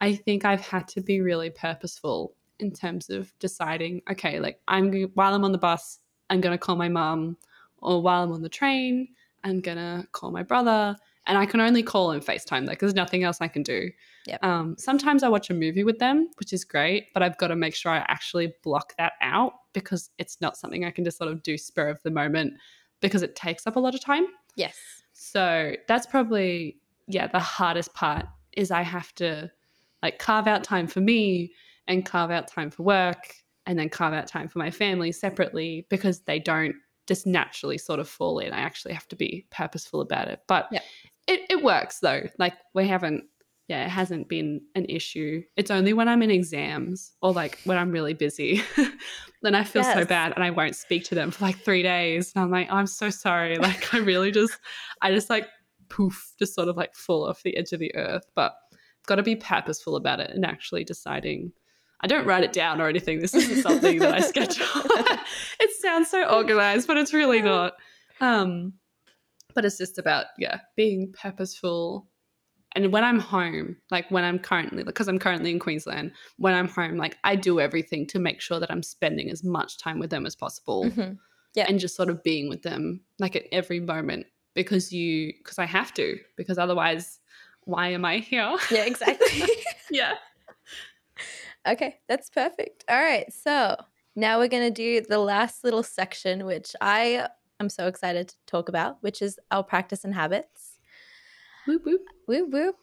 i think i've had to be really purposeful in terms of deciding okay like i'm while i'm on the bus i'm going to call my mom, or while i'm on the train i'm going to call my brother and i can only call and facetime like there's nothing else i can do Yep. um, sometimes I watch a movie with them, which is great, but I've got to make sure I actually block that out because it's not something I can just sort of do spur of the moment because it takes up a lot of time. Yes. So that's probably, yeah, the hardest part is I have to like carve out time for me and carve out time for work and then carve out time for my family separately because they don't just naturally sort of fall in. I actually have to be purposeful about it. But Yeah. It, it works though. Like we haven't yeah, it hasn't been an issue. It's only when I'm in exams or like when I'm really busy, then I feel so bad and I won't speak to them for like three days. And I'm like, I'm so sorry. Like, I really just, I just like poof, just sort of like fall off the edge of the earth. But I've got to be purposeful about it and actually deciding. I don't write it down or anything. This isn't something that I schedule. it sounds so organized, but it's really not. Um, but it's just about yeah, being purposeful and when I'm home, like when I'm currently, because I'm currently in Queensland, when I'm home, like I do everything to make sure that I'm spending as much time with them as possible Mhm. Yeah. and just sort of being with them like at every moment because you, because I have to, because otherwise why am I here? Yeah, exactly. yeah. Okay, that's perfect. All right, so now we're going to do the last little section, which I am so excited to talk about, which is our practice and habits. Whoop whoop. Whoop whoop.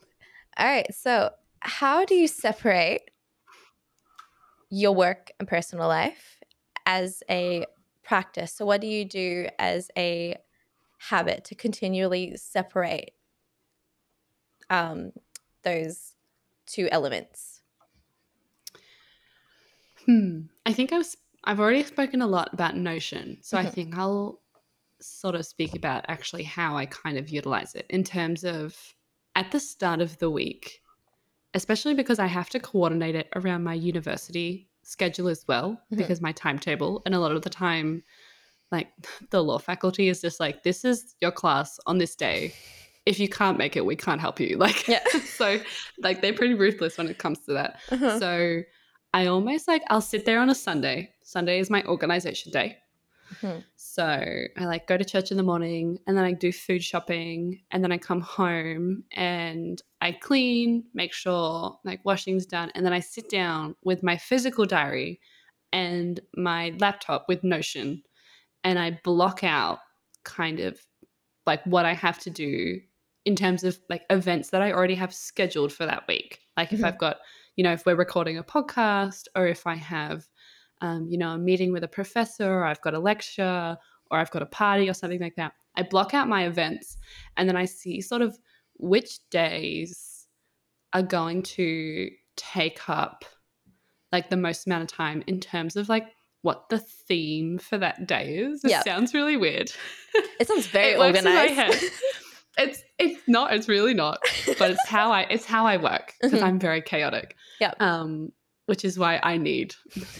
All right, so how do you separate your work and personal life as a practice? So, what do you do as a habit to continually separate um, those two elements? Hmm. I think I've I've already spoken a lot about Notion, so I Mhm. think I'll sort of speak about actually how I kind of utilize it in terms of at the start of the week, especially because I have to coordinate it around my university schedule as well Mhm. because my timetable and a lot of the time like the law faculty is just like this is your class on this day if you can't make it we can't help you like Yeah. so like they're pretty ruthless when it comes to that Uh-huh. so I almost like I'll sit there on a Sunday. Sunday is my organization day. Mhm. So I like go to church in the morning and then I do food shopping and then I come home and I clean, make sure like washing's done and then I sit down with my physical diary and my laptop with Notion and I block out kind of like what I have to do in terms of like events that I already have scheduled for that week. Like if Mhm. I've got, you know, if we're recording a podcast or if I have, um, you know, a meeting with a professor or I've got a lecture or I've got a party or something like that, I block out my events and then I see sort of which days are going to take up like the most amount of time in terms of like what the theme for that day is. It Yeah. sounds really weird. It sounds very It works in my organized. It's it's not. It's really not. But it's how I it's how I work because Mhm. I'm very chaotic. Yeah. Um, which is why I need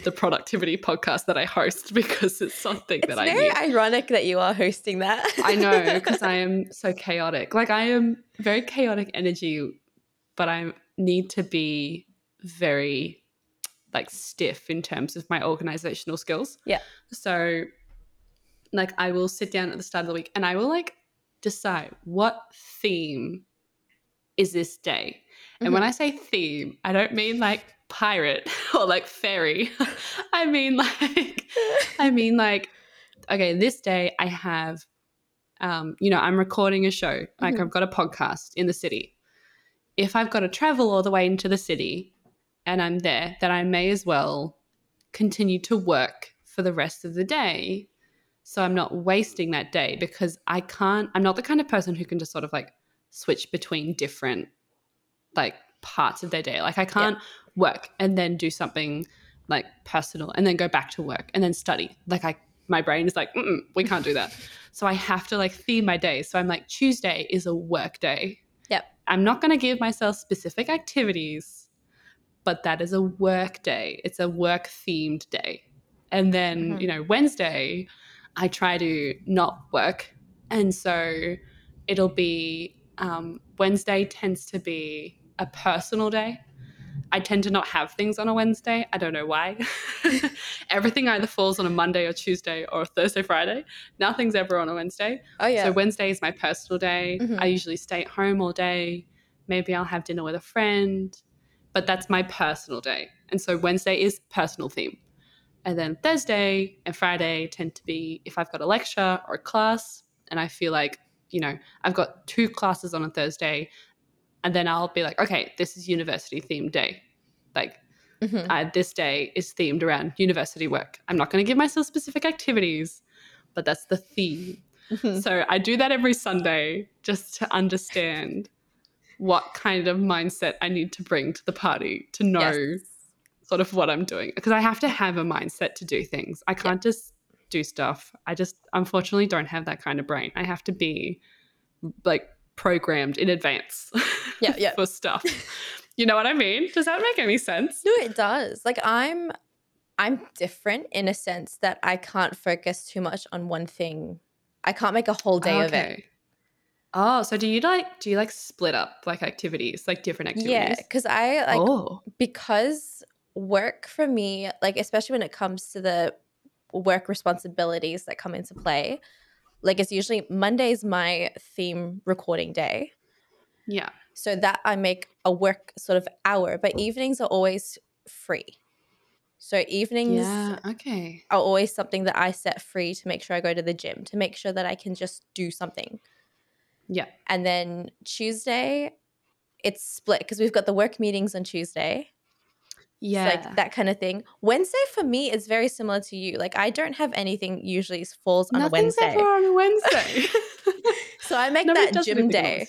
the productivity podcast that I host because it's something it's that I need. It's very ironic that you are hosting that. I know because I am so chaotic. Like I am very chaotic energy, but I need to be very like stiff in terms of my organizational skills. Yeah. So like I will sit down at the start of the week and I will like decide what theme is this day. And when mm-hmm. I say theme, I don't mean like pirate or like fairy. I mean like I mean like okay, this day I have um you know, I'm recording a show. Like Mhm. I've got a podcast in the city. If I've got to travel all the way into the city and I'm there, then I may as well continue to work for the rest of the day. So I'm not wasting that day because I can't I'm not the kind of person who can just sort of like switch between different like parts of their day. Like I can't work and then do something like personal and then go back to work and then study. Like I my brain is like, we can't do that. so I have to like theme my day. So I'm like Tuesday is a work day. Yep. I'm not going to give myself specific activities, but that is a work day. It's a work themed day. And then, Mhm. you know, Wednesday, I try to not work. And so it'll be um, Wednesday tends to be a personal day. I tend to not have things on a Wednesday. I don't know why. Everything either falls on a Monday or Tuesday or Thursday, Friday. Nothing's ever on a Wednesday. oh yeah. So Wednesday is my personal day. Mhm. I usually stay at home all day. Maybe I'll have dinner with a friend, but that's my personal day. And so Wednesday is personal theme. And then Thursday and Friday tend to be if I've got a lecture or a class and I feel like, you know, I've got two classes on a Thursday and then I'll be like, okay, this is university themed day. Like Mhm. uh, this day is themed around university work. I'm not going to give myself specific activities, but that's the theme. Mhm. So I do that every Sunday just to understand what kind of mindset I need to bring to the party to know Yes. sort of what I'm doing. Because I have to have a mindset to do things. I can't just do stuff. I just unfortunately don't have that kind of brain. I have to be like programmed in advance Yeah, yeah. for stuff. You know what I mean? Does that make any sense? No, it does. Like I'm I'm different in a sense that I can't focus too much on one thing. I can't make a whole day of it. Oh, so do you like do you like split up like activities, like different activities? Yeah, because I like oh. because work for me, like especially when it comes to the work responsibilities that come into play, like it's usually Monday's my theme recording day. Yeah. So that I make a work sort of hour, but evenings are always free. So evenings Yeah. Okay. are always something that I set free to make sure I go to the gym, to make sure that I can just do something. Yeah. And then Tuesday, it's split because we've got the work meetings on Tuesday. Yeah. Like that kind of thing. Wednesday for me is very similar to you. Like I don't have anything usually falls on Nothing's a Wednesday. ever on Wednesday. So I make that gym day.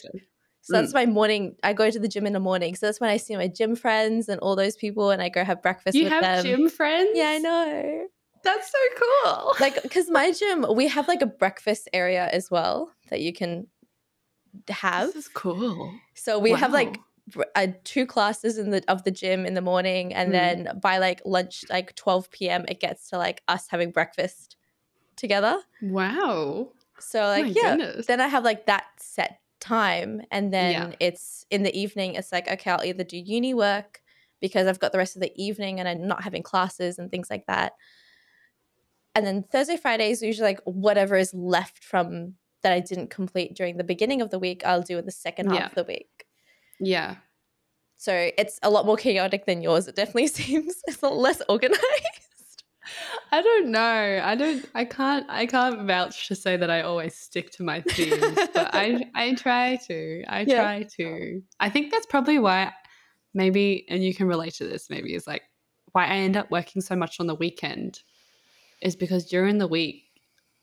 So that's mm. my morning. I go to the gym in the morning. So that's when I see my gym friends and all those people and I go have breakfast You with have them. gym friends? Yeah, I know. That's so cool. Like cuz my gym, we have like a breakfast area as well that you can have. this is cool. So we have like Wow. Uh, two classes in the of the gym in the morning, and Mm. then by like lunch, like twelve p.m., it gets to like us having breakfast together. Wow. So like My yeah, goodness. then I have like that set time, and then Yeah. it's in the evening. It's like okay, I'll either do uni work because I've got the rest of the evening, and I'm not having classes and things like that. And then Thursday, Friday is usually like whatever is left from that I didn't complete during the beginning of the week, I'll do in the second half Yeah. of the week. Yeah. So it's a lot more chaotic than yours. It definitely seems it's a lot less organized. I don't know. I don't I can't I can't vouch to say that I always stick to my themes, but I I try to. I Yeah. try to. I think that's probably why maybe and you can relate to this maybe is like why I end up working so much on the weekend is because during the week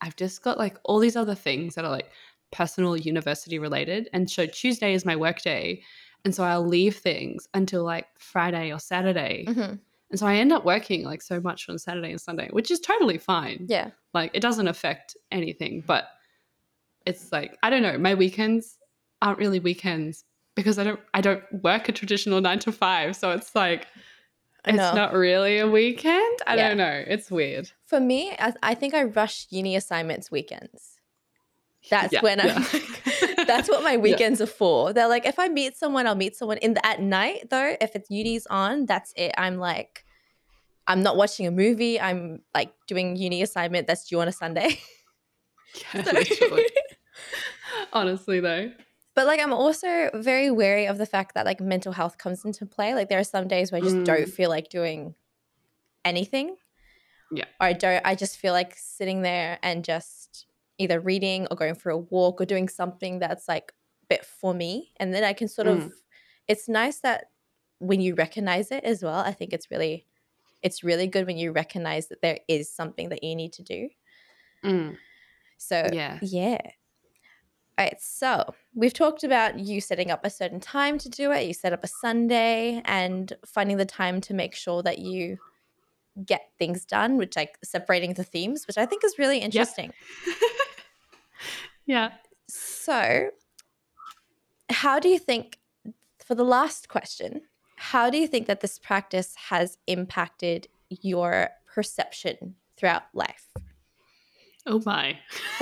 I've just got like all these other things that are like personal university related and so Tuesday is my work day and so I'll leave things until like Friday or Saturday. Mhm. And so I end up working like so much on Saturday and Sunday, which is totally fine. Yeah. Like it doesn't affect anything, but it's like I don't know, my weekends aren't really weekends because I don't I don't work a traditional 9 to 5, so it's like it's not really a weekend. I Yeah. don't know. It's weird. For me, I, I think I rush uni assignments weekends. That's Yeah, when I'm yeah. like, that's what my weekends are for. They're like, if I meet someone, I'll meet someone in the at night though. If it's uni's on, that's it. I'm like, I'm not watching a movie. I'm like doing uni assignment that's due on a Sunday. Yeah, So- Honestly though. But like I'm also very wary of the fact that like mental health comes into play. Like there are some days where I just don't Mm. feel like doing anything. Yeah. Or I don't I just feel like sitting there and just either reading or going for a walk or doing something that's like a bit for me. And then I can sort of Mm. it's nice that when you recognize it as well. I think it's really it's really good when you recognize that there is something that you need to do. Mm, So yeah. yeah. All right. So we've talked about you setting up a certain time to do it. You set up a Sunday and finding the time to make sure that you get things done, which like separating the themes, which I think is really interesting. Yeah. So, how do you think, for the last question, how do you think that this practice has impacted your perception throughout life? Oh my.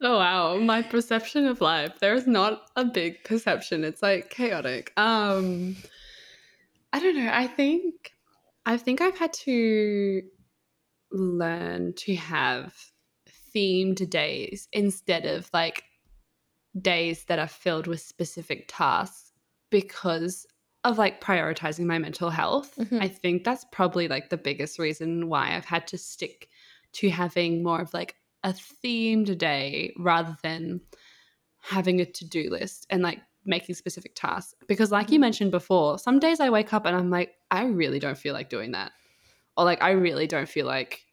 oh wow, my perception of life. There's not a big perception. It's like chaotic. Um I don't know. I think I think I've had to learn to have themed days instead of like days that are filled with specific tasks because of like prioritizing my mental health. Mhm. I think that's probably like the biggest reason why I've had to stick to having more of like a themed day rather than having a to-do list and like making specific tasks because like you mentioned before some days i wake up and i'm like i really don't feel like doing that or like i really don't feel like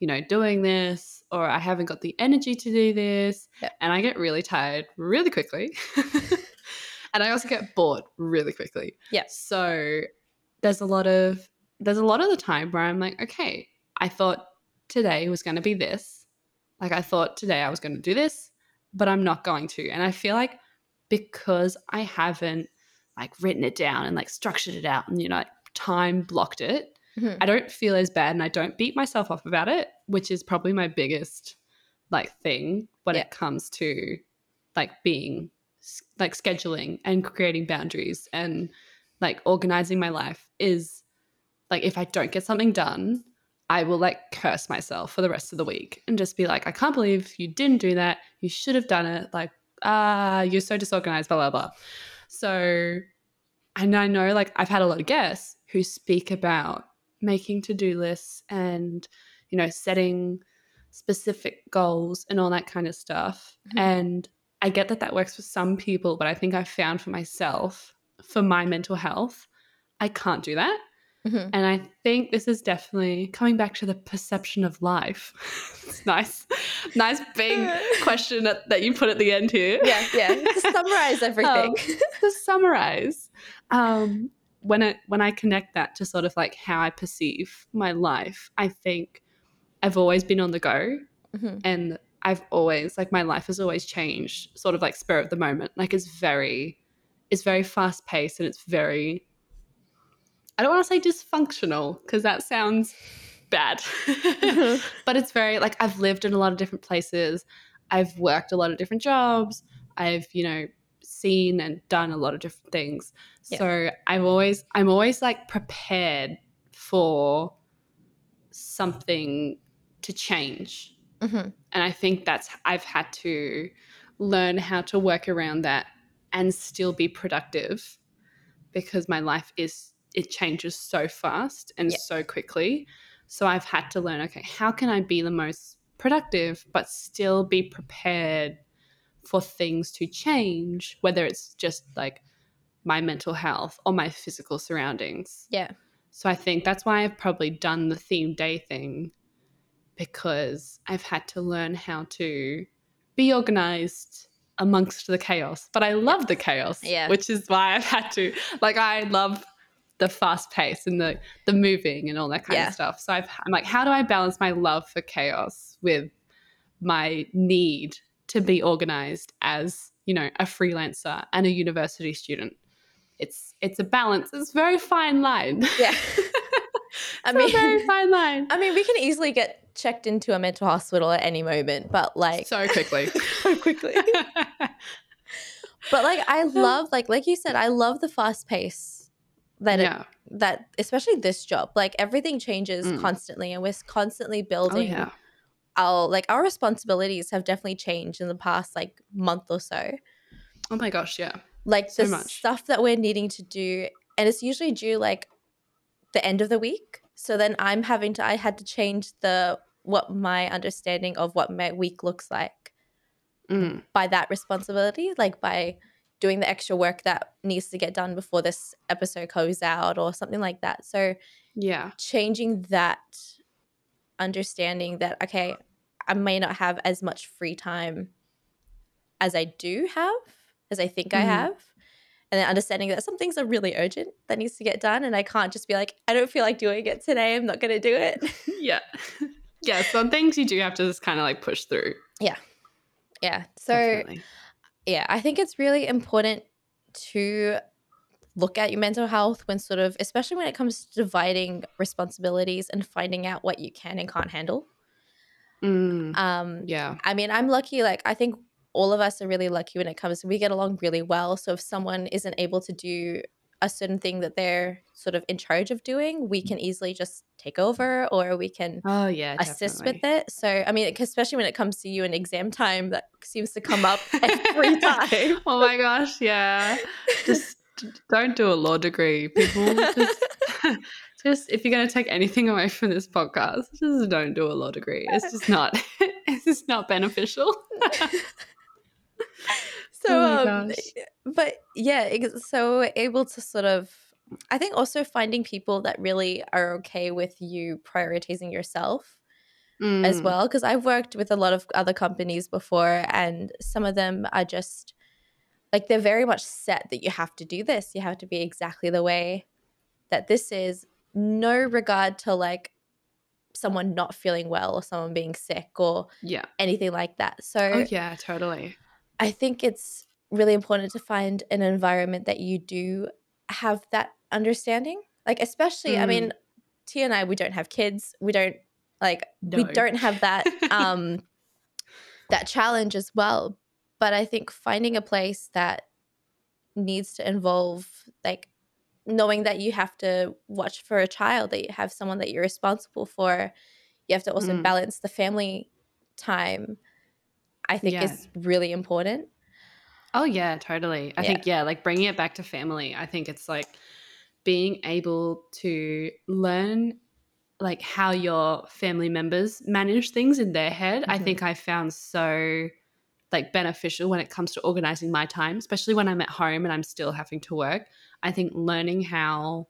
you know doing this or i haven't got the energy to do this Yeah. and i get really tired really quickly and i also get bored really quickly Yeah. so there's a lot of there's a lot of the time where i'm like okay i thought today was going to be this like i thought today i was going to do this but i'm not going to and i feel like because i haven't like written it down and like structured it out and you know like, time blocked it Mhm. i don't feel as bad and i don't beat myself up about it which is probably my biggest like thing when Yeah. it comes to like being like scheduling and creating boundaries and like organizing my life is like if I don't get something done, I will like curse myself for the rest of the week and just be like, I can't believe you didn't do that. You should have done it. Like, ah, you're so disorganized, blah, blah, blah. So, and I know like I've had a lot of guests who speak about making to do lists and, you know, setting specific goals and all that kind of stuff. Mm-hmm. And I get that that works for some people, but I think I found for myself, for my mental health, I can't do that. Mm-hmm. And I think this is definitely coming back to the perception of life. it's nice, nice big question that, that, you put at the end here. Yeah, yeah. To summarize everything. Um, to summarize, um, when I when I connect that to sort of like how I perceive my life, I think I've always been on the go, mm-hmm. and I've always like my life has always changed, sort of like spur of the moment. Like it's very, it's very fast paced and it's very I don't want to say dysfunctional because that sounds bad, but it's very like I've lived in a lot of different places. I've worked a lot of different jobs. I've, you know, seen and done a lot of different things. Yeah. So I've always, I'm always like prepared for something to change. Mm-hmm. And I think that's, I've had to learn how to work around that and still be productive because my life is it changes so fast and yeah. so quickly. So I've had to learn okay, how can I be the most productive but still be prepared for things to change, whether it's just like my mental health or my physical surroundings. Yeah. So I think that's why I've probably done the theme day thing because I've had to learn how to be organized amongst the chaos. But I love the chaos, yeah. which is why I've had to like I love the fast pace and the the moving and all that kind yeah. of stuff. So i am like, how do I balance my love for chaos with my need to be organized as you know a freelancer and a university student? It's it's a balance. It's very fine line. Yeah. I mean, very fine line. I mean, we can easily get checked into a mental hospital at any moment, but like so quickly, so quickly. but like, I love, like, like you said, I love the fast pace that yeah. it, that especially this job like everything changes mm. constantly and we're constantly building oh, yeah. Our like our responsibilities have definitely changed in the past like month or so oh my gosh yeah like so the much. stuff that we're needing to do and it's usually due like the end of the week so then i'm having to i had to change the what my understanding of what my week looks like mm. by that responsibility like by doing the extra work that needs to get done before this episode goes out or something like that. So, yeah, changing that understanding that, okay, I may not have as much free time as I do have, as I think mm-hmm. I have. And then understanding that some things are really urgent that needs to get done. And I can't just be like, I don't feel like doing it today. I'm not going to do it. yeah. Yeah. Some things you do have to just kind of like push through. Yeah. Yeah. So, Definitely yeah, I think it's really important to look at your mental health when sort of, especially when it comes to dividing responsibilities and finding out what you can and can't handle. Mm, um, yeah. I mean, I'm lucky. Like, I think all of us are really lucky when it comes to we get along really well. So if someone isn't able to do a certain thing that they're sort of in charge of doing, we can easily just take over or we can oh yeah assist definitely. with it. So I mean, especially when it comes to you in exam time, that seems to come up every time. oh my gosh, yeah. Just don't do a law degree, people. Just, just if you're going to take anything away from this podcast, just don't do a law degree. It's just not. it's just not beneficial. so oh um, but yeah so able to sort of i think also finding people that really are okay with you prioritizing yourself mm. as well because i've worked with a lot of other companies before and some of them are just like they're very much set that you have to do this you have to be exactly the way that this is no regard to like someone not feeling well or someone being sick or yeah anything like that so oh, yeah totally I think it's really important to find an environment that you do have that understanding. Like, especially, mm. I mean, Tia and I, we don't have kids. We don't like no. we don't have that um that challenge as well. But I think finding a place that needs to involve like knowing that you have to watch for a child, that you have someone that you're responsible for. You have to also mm. balance the family time I think yeah. is really important. Oh yeah, totally. I Yeah. think yeah, like bringing it back to family. I think it's like being able to learn like how your family members manage things in their head. I Mhm. think I found so like beneficial when it comes to organizing my time, especially when I'm at home and I'm still having to work. I think learning how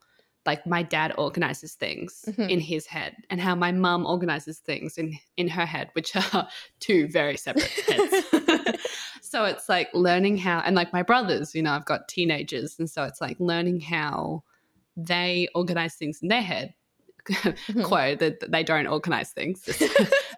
like my dad organizes things Mhm. in his head and how my mum organizes things in in her head, which are two very separate heads. so it's like learning how and like my brothers, you know, I've got teenagers and so it's like learning how they organize things in their head. Quote that they don't organize things.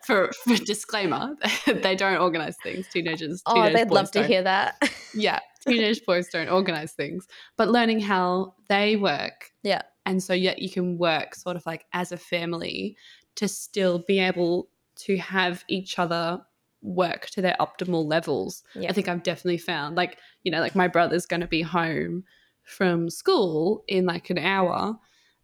For, for disclaimer, they don't organize things. Teenagers, Oh, teenage they'd love to hear that. Yeah, teenage boys don't organize things, but learning how they work. Yeah. And so yet you can work sort of like as a family to still be able to have each other work to their optimal levels. Yeah. I think I've definitely found like, you know, like my brother's going to be home from school in like an hour.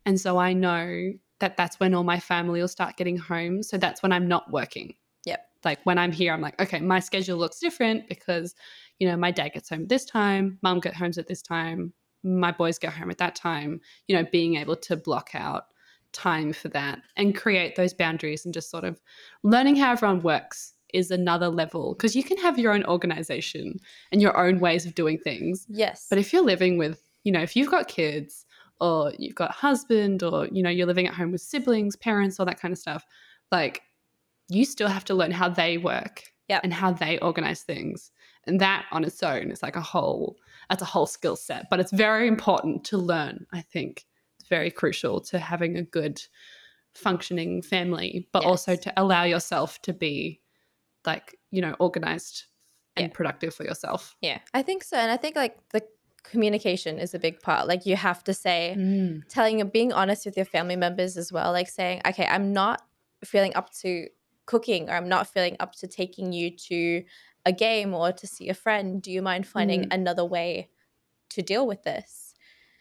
And so I know that that's when all my family will start getting home. So that's when I'm not working. Yep. Like when I'm here, I'm like, okay, my schedule looks different because, you know, my dad gets home at this time, mom gets home at this time, my boys get home at that time. You know, being able to block out time for that and create those boundaries and just sort of learning how everyone works is another level because you can have your own organization and your own ways of doing things. yes. But if you're living with, you know, if you've got kids or you've got a husband or, you know, you're living at home with siblings, parents, all that kind of stuff, like you still have to learn how they work Yep. and how they organize things. And that on its own is like a whole, that's a whole skill set. But it's very important to learn, I think. It's very crucial to having a good functioning family, but also to allow yourself to be like, you know, organized and Yeah. productive for yourself. yeah, I think so. And I think like the communication is a big part. Like you have to say, telling being honest with your family members as well like saying okay i'm not feeling up to cooking or i'm not feeling up to taking you to a game or to see a friend do you mind finding Mm. another way to deal with this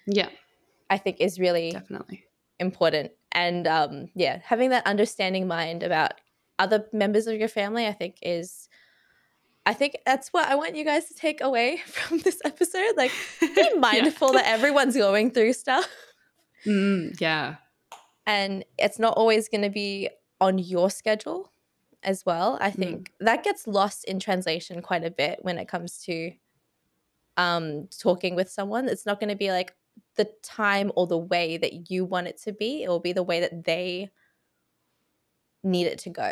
Yeah, i think is really definitely. important and um yeah having that understanding mind about other members of your family i think is i think that's what i want you guys to take away from this episode like be mindful that everyone's going through stuff. Mm, yeah. and it's not always going to be on your schedule as well i think. That gets lost in translation quite a bit when it comes to um talking with someone. It's not going to be like the time or the way that you want it to be. It will be the way that they need it to go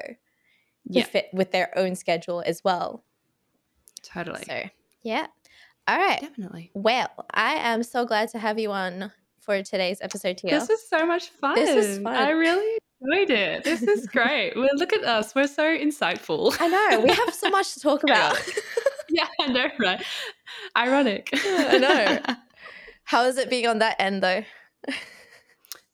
Yeah, fit with their own schedule as well totally. so yeah all right Definitely. well i am so glad to have you on for today's episode Tia. This was so much fun. This was fun. I really enjoyed it. This is great. well, look at us. We're so insightful. i know we have so much to talk about yeah, I know, right? Ironic. I know. How is it being on that end though?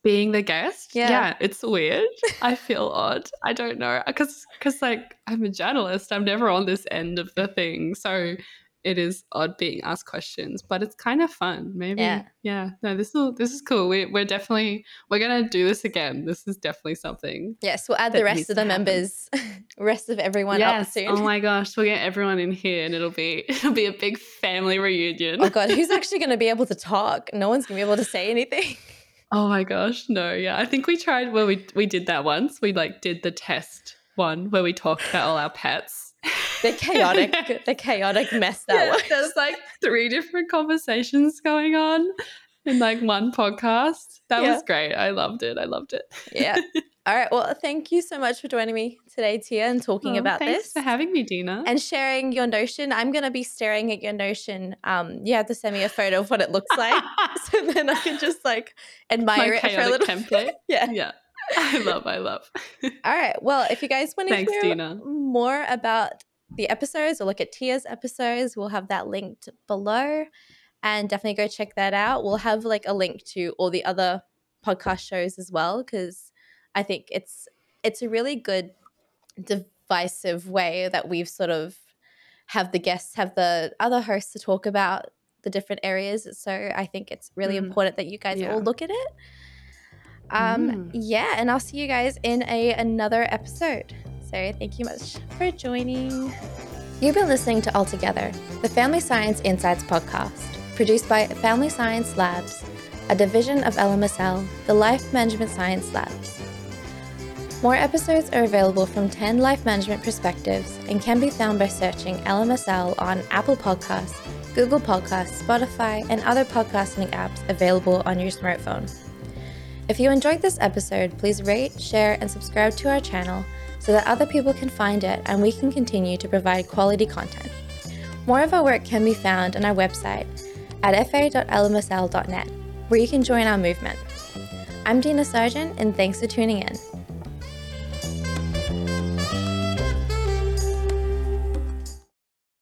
Being the guest, Yeah. yeah. it's weird. I feel odd. I don't know because because like I'm a journalist. I'm never on this end of the thing, so it is odd being asked questions, but it's kind of fun. Maybe, Yeah. yeah. No, this will this is cool. We, we're definitely we're gonna do this again. This is definitely something. Yes, we'll add the rest of the members, rest of everyone up yes. soon. Oh my gosh, we'll get everyone in here, and it'll be it'll be a big family reunion. Oh god, who's actually going to be able to talk? No one's going to be able to say anything. Oh my gosh, no, yeah. I think we tried well we we did that once. We like did the test one where we talked about all our pets. The chaotic, the chaotic mess that yeah, was. there's like three different conversations going on in like one podcast. That Yeah. was great. I loved it. I loved it. Yeah. All right. Well, thank you so much for joining me today, Tia, and talking about thanks this Thanks for having me, Dina. and sharing your notion. I'm going to be staring at your notion. Um, you have to send me a photo of what it looks like, so then I can just like admire My it for a little. template. yeah. yeah. I love, I love. All right. Well, if you guys want to Thanks, hear Dina. more about the episodes or look at Tia's episodes, we'll have that linked below. And definitely go check that out. We'll have like a link to all the other podcast shows as well, because I think it's it's a really good divisive way that we've sort of have the guests have the other hosts to talk about the different areas. So I think it's really Mm. important that you guys Yeah. all look at it. Um, Mm. yeah, and I'll see you guys in a another episode. So thank you much for joining. You've been listening to All Together, the Family Science Insights podcast, produced by Family Science Labs, a division of LMSL, the Life Management Science Labs. More episodes are available from 10 life management perspectives and can be found by searching LMSL on Apple Podcasts, Google Podcasts, Spotify, and other podcasting apps available on your smartphone. If you enjoyed this episode, please rate, share, and subscribe to our channel so that other people can find it and we can continue to provide quality content. More of our work can be found on our website at fa.lmsl.net, where you can join our movement. I'm Dina Sargeant, and thanks for tuning in.